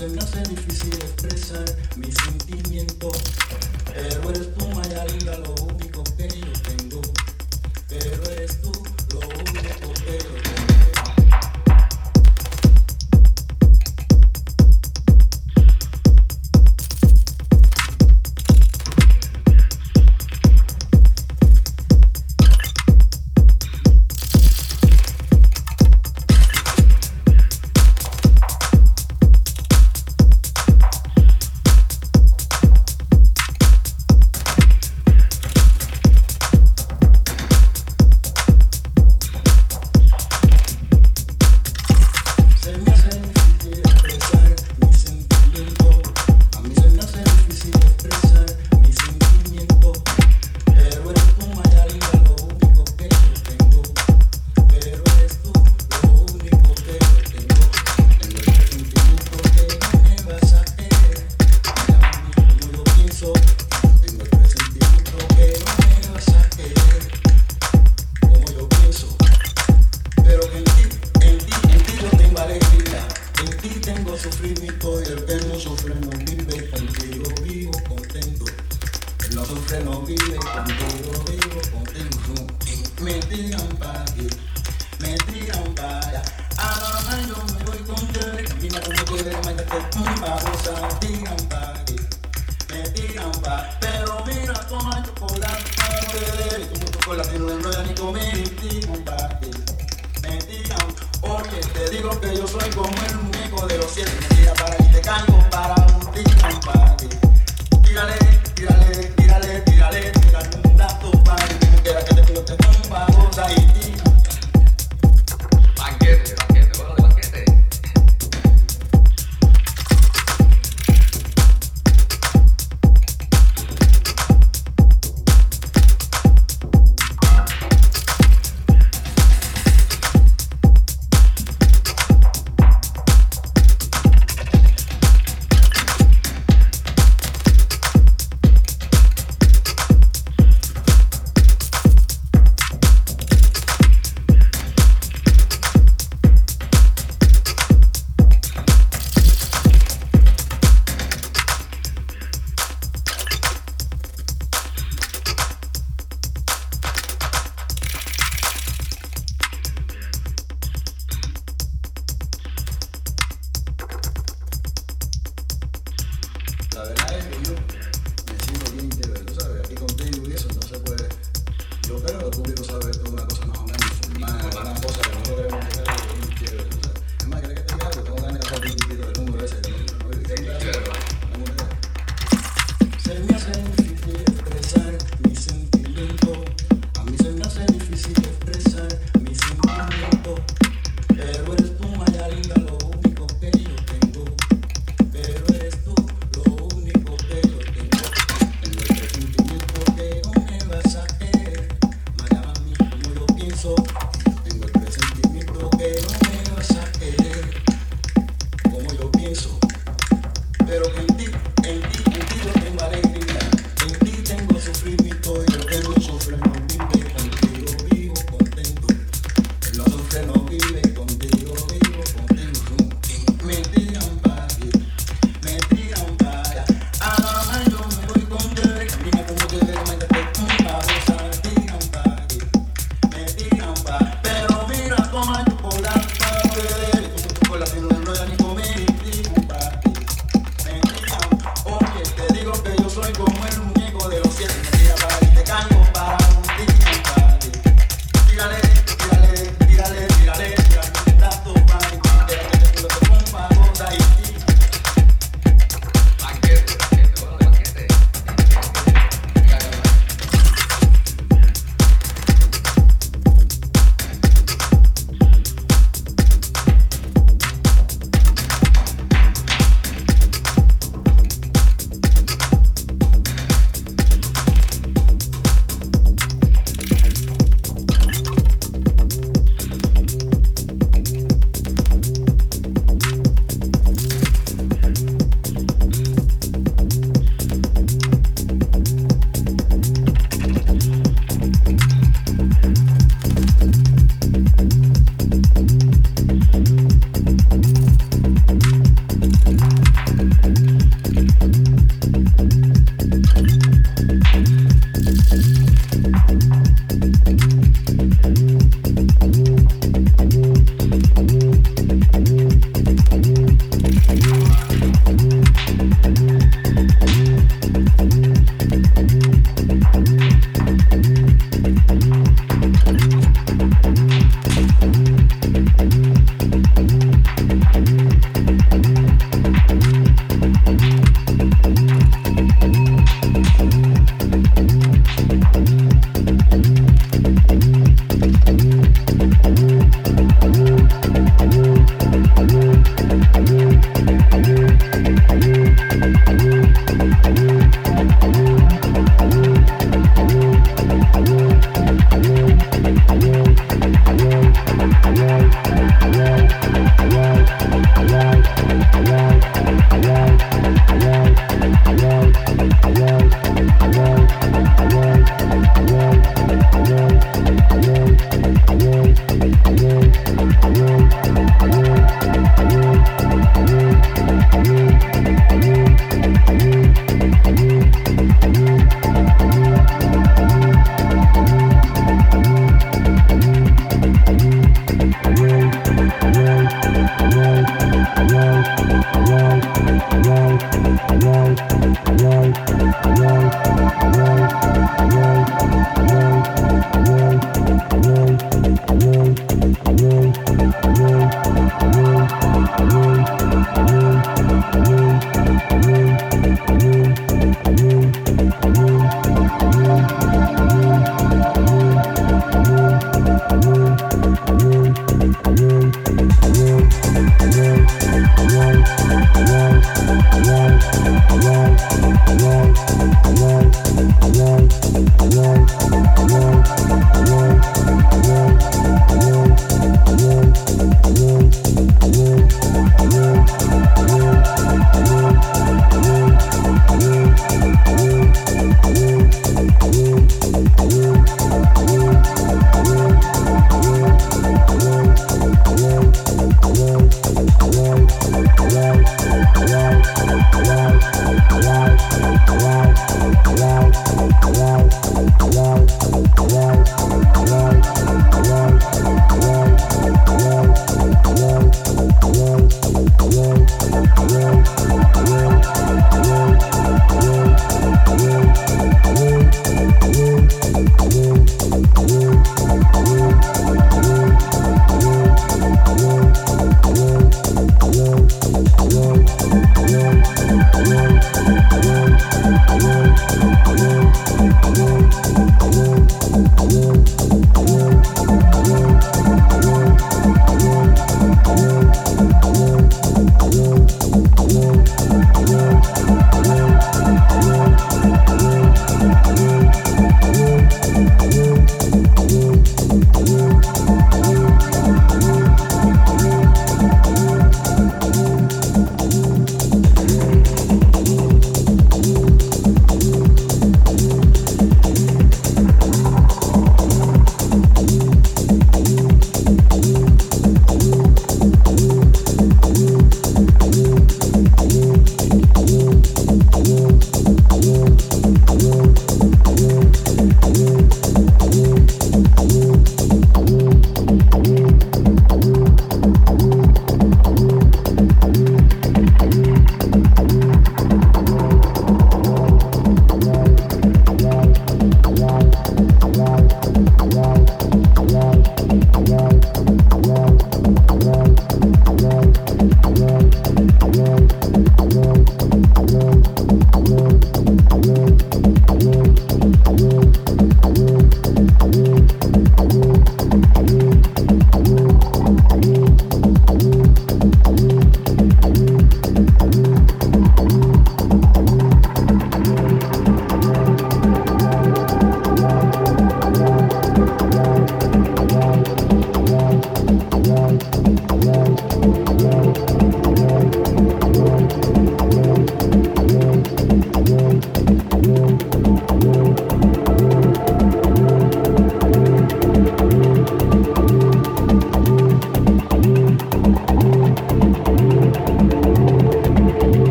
se me hace difícil expresar mis sentimientos. Pero eres tú, Mayarina, lo único que yo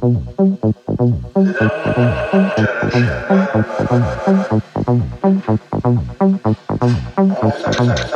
Thank you.